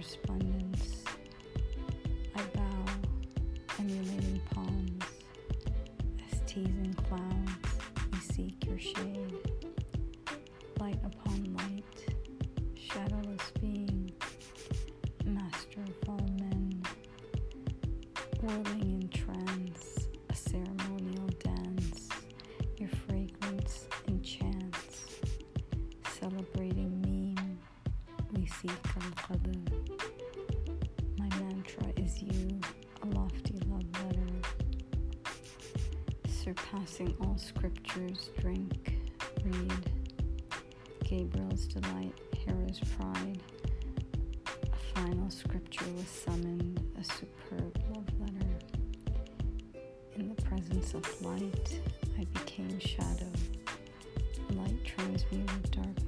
respondents. I bow, emulating palms, as teasing clouds, we seek your shade. Light upon light, shadowless being, master of all men, whirling My mantra is you, a lofty love letter, surpassing all scriptures, drink, read, Gabriel's delight, Hira's pride. A final scripture was summoned, a superb love letter. In the presence of light, I became shadow. Light transmuted darkness.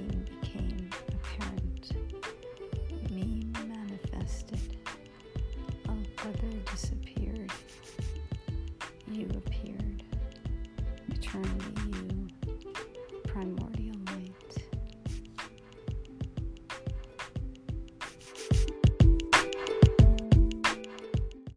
Unseen became apparent. Me manifested. Al-Qadr disappeared. You appeared. Eternally you.